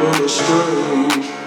but it's strange.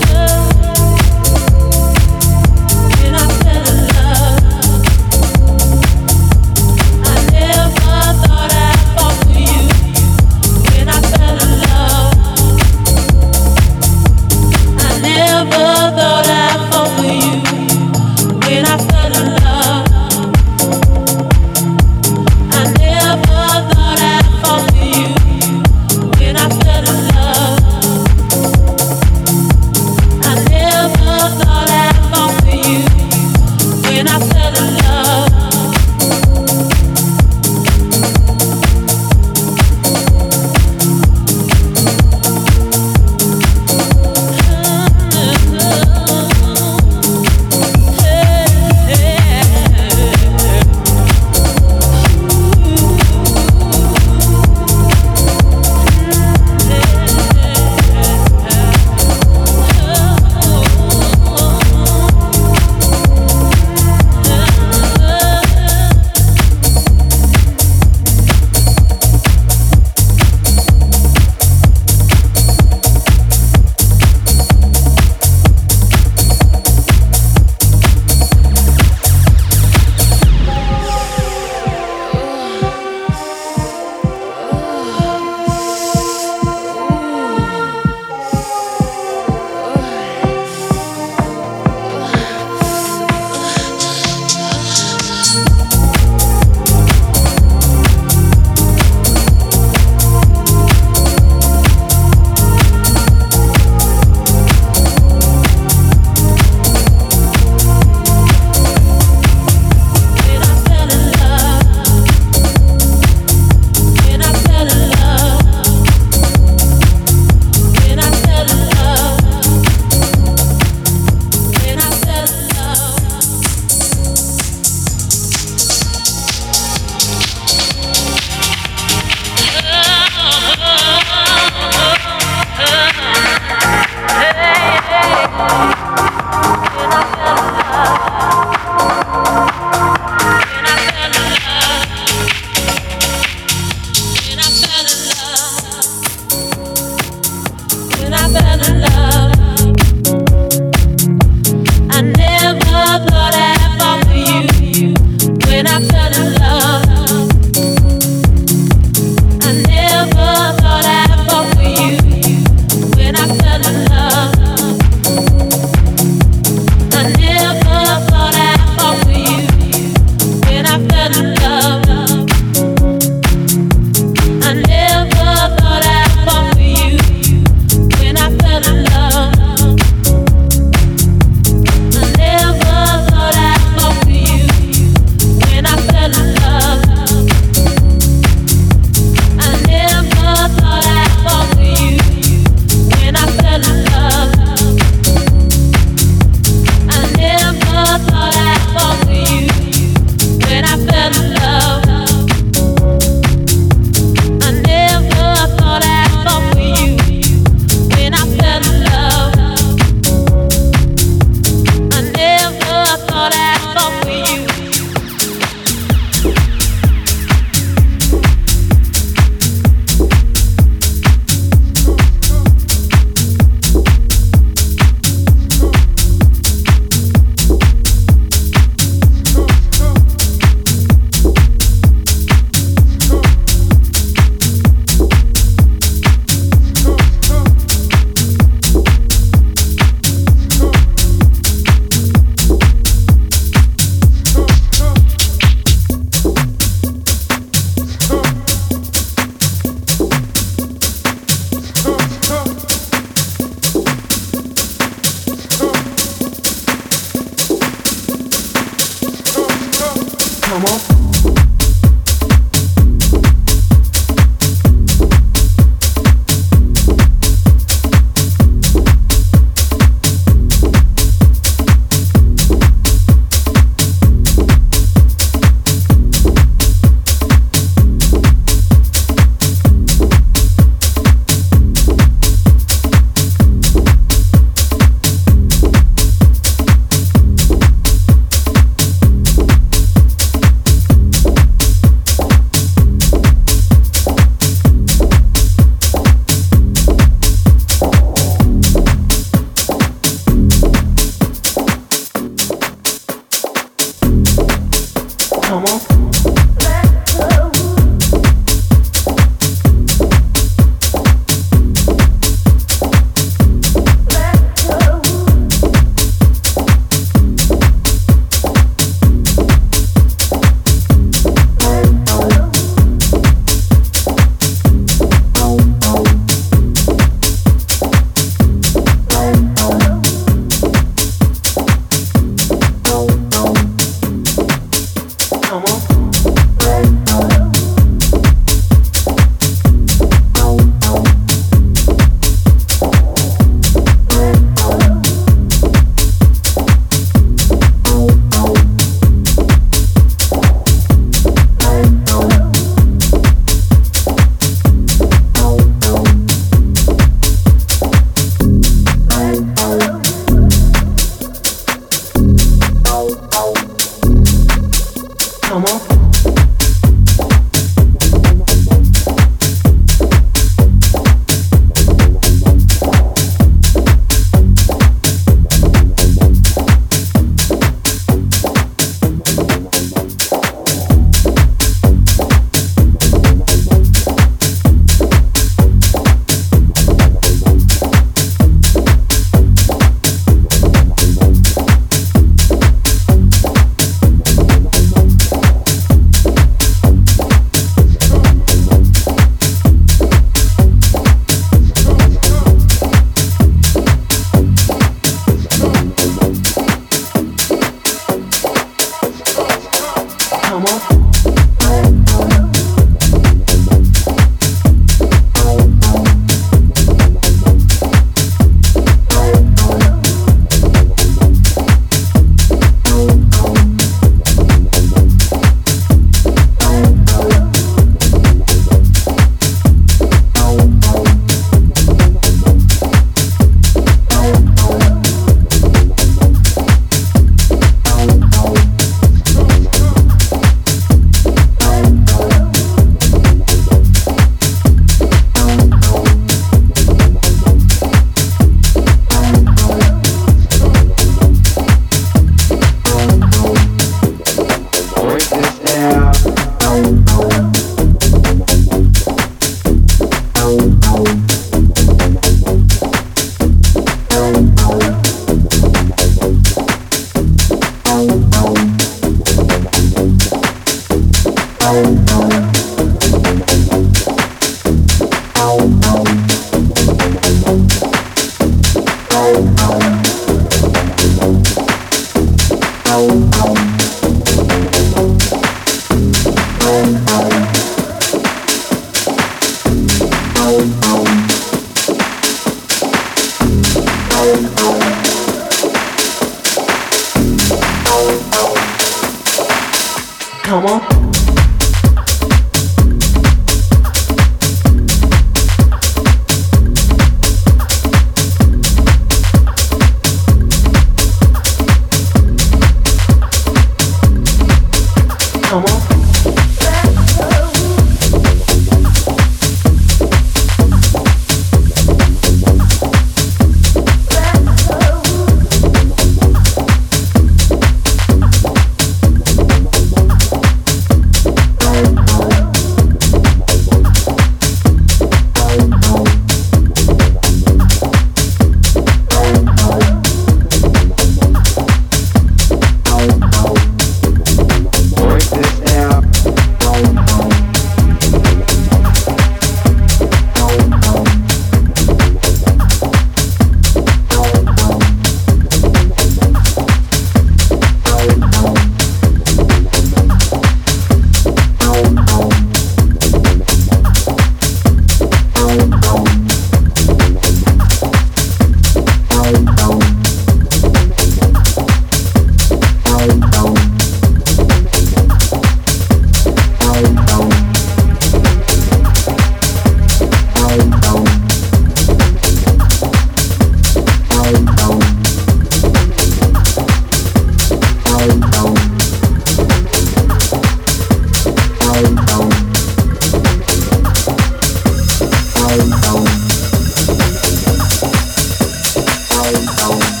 Oh.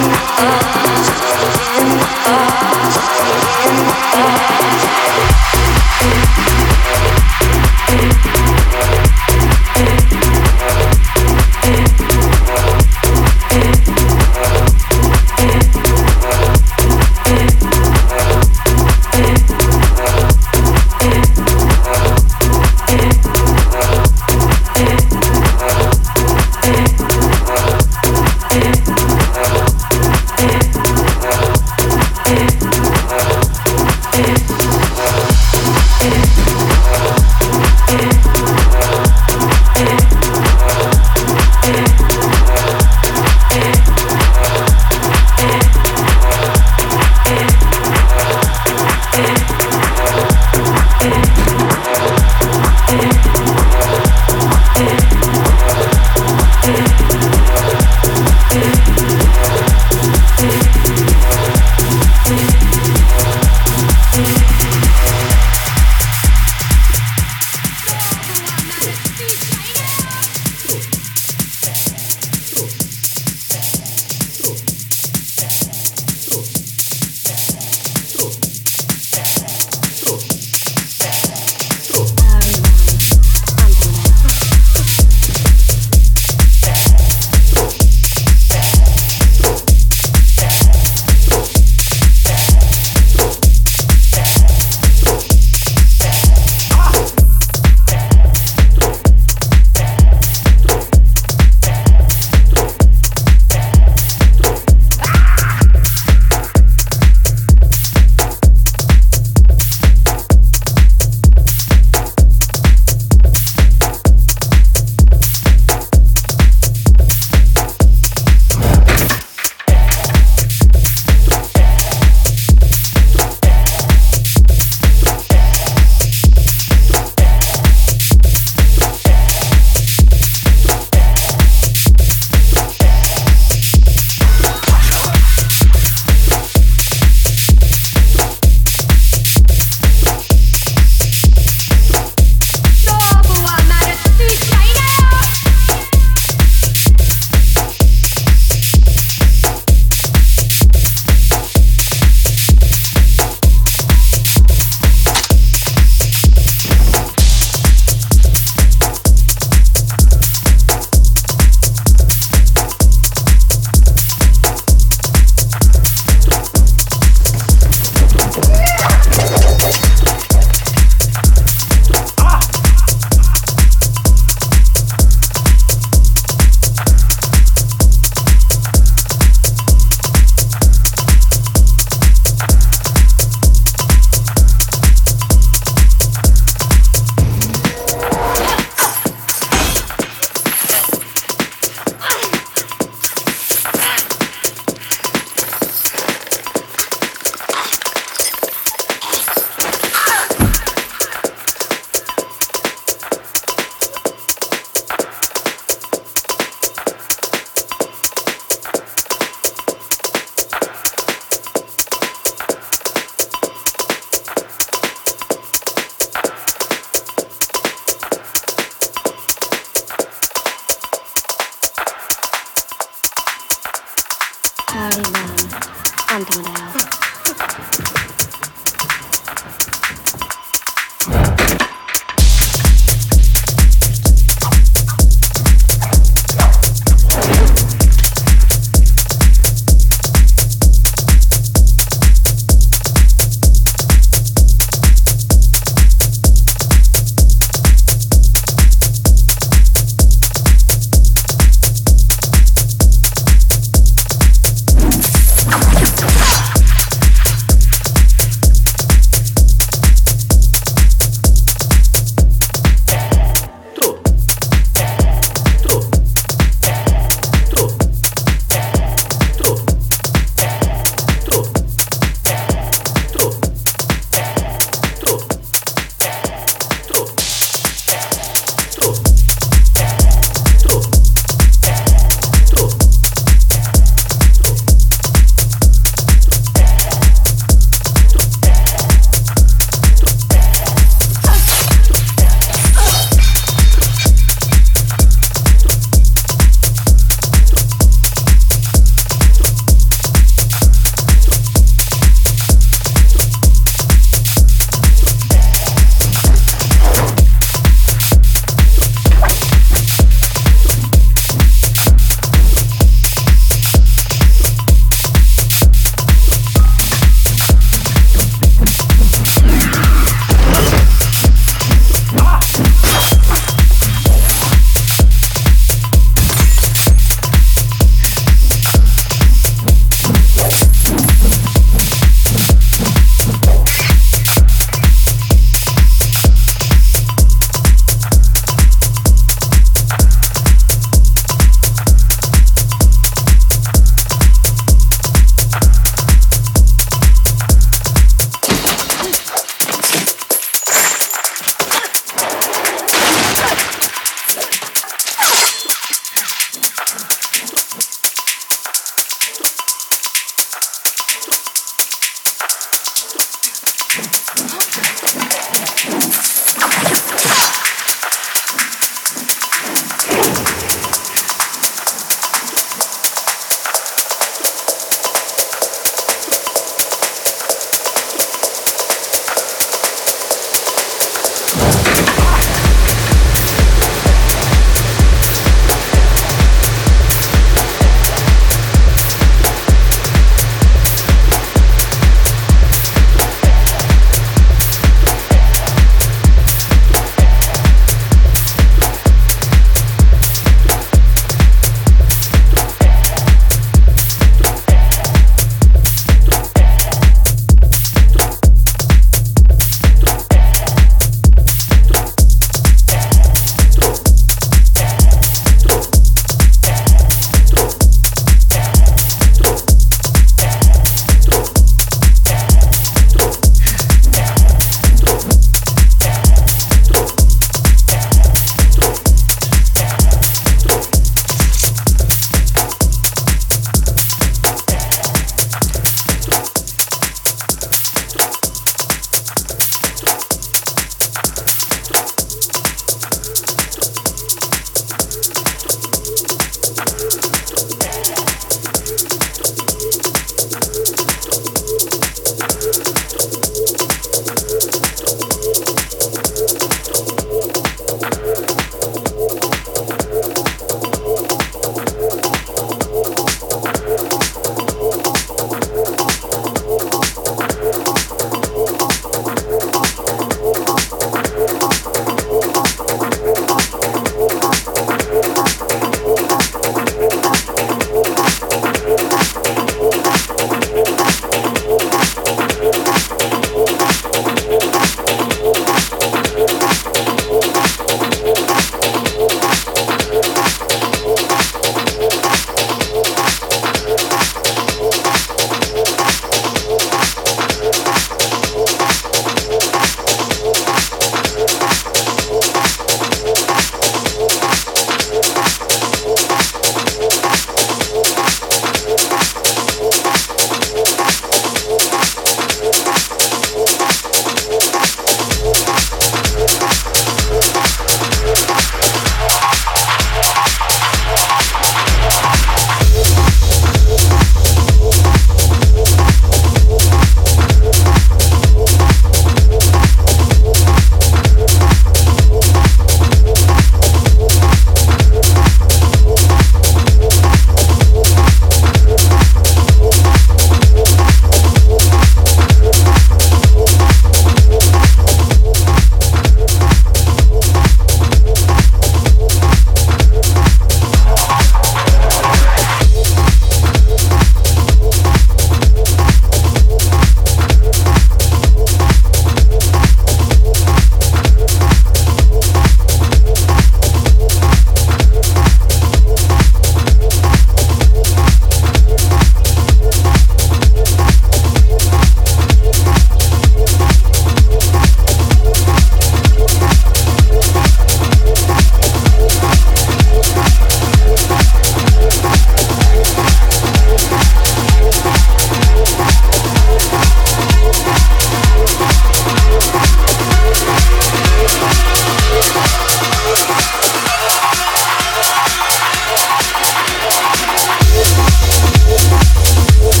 up.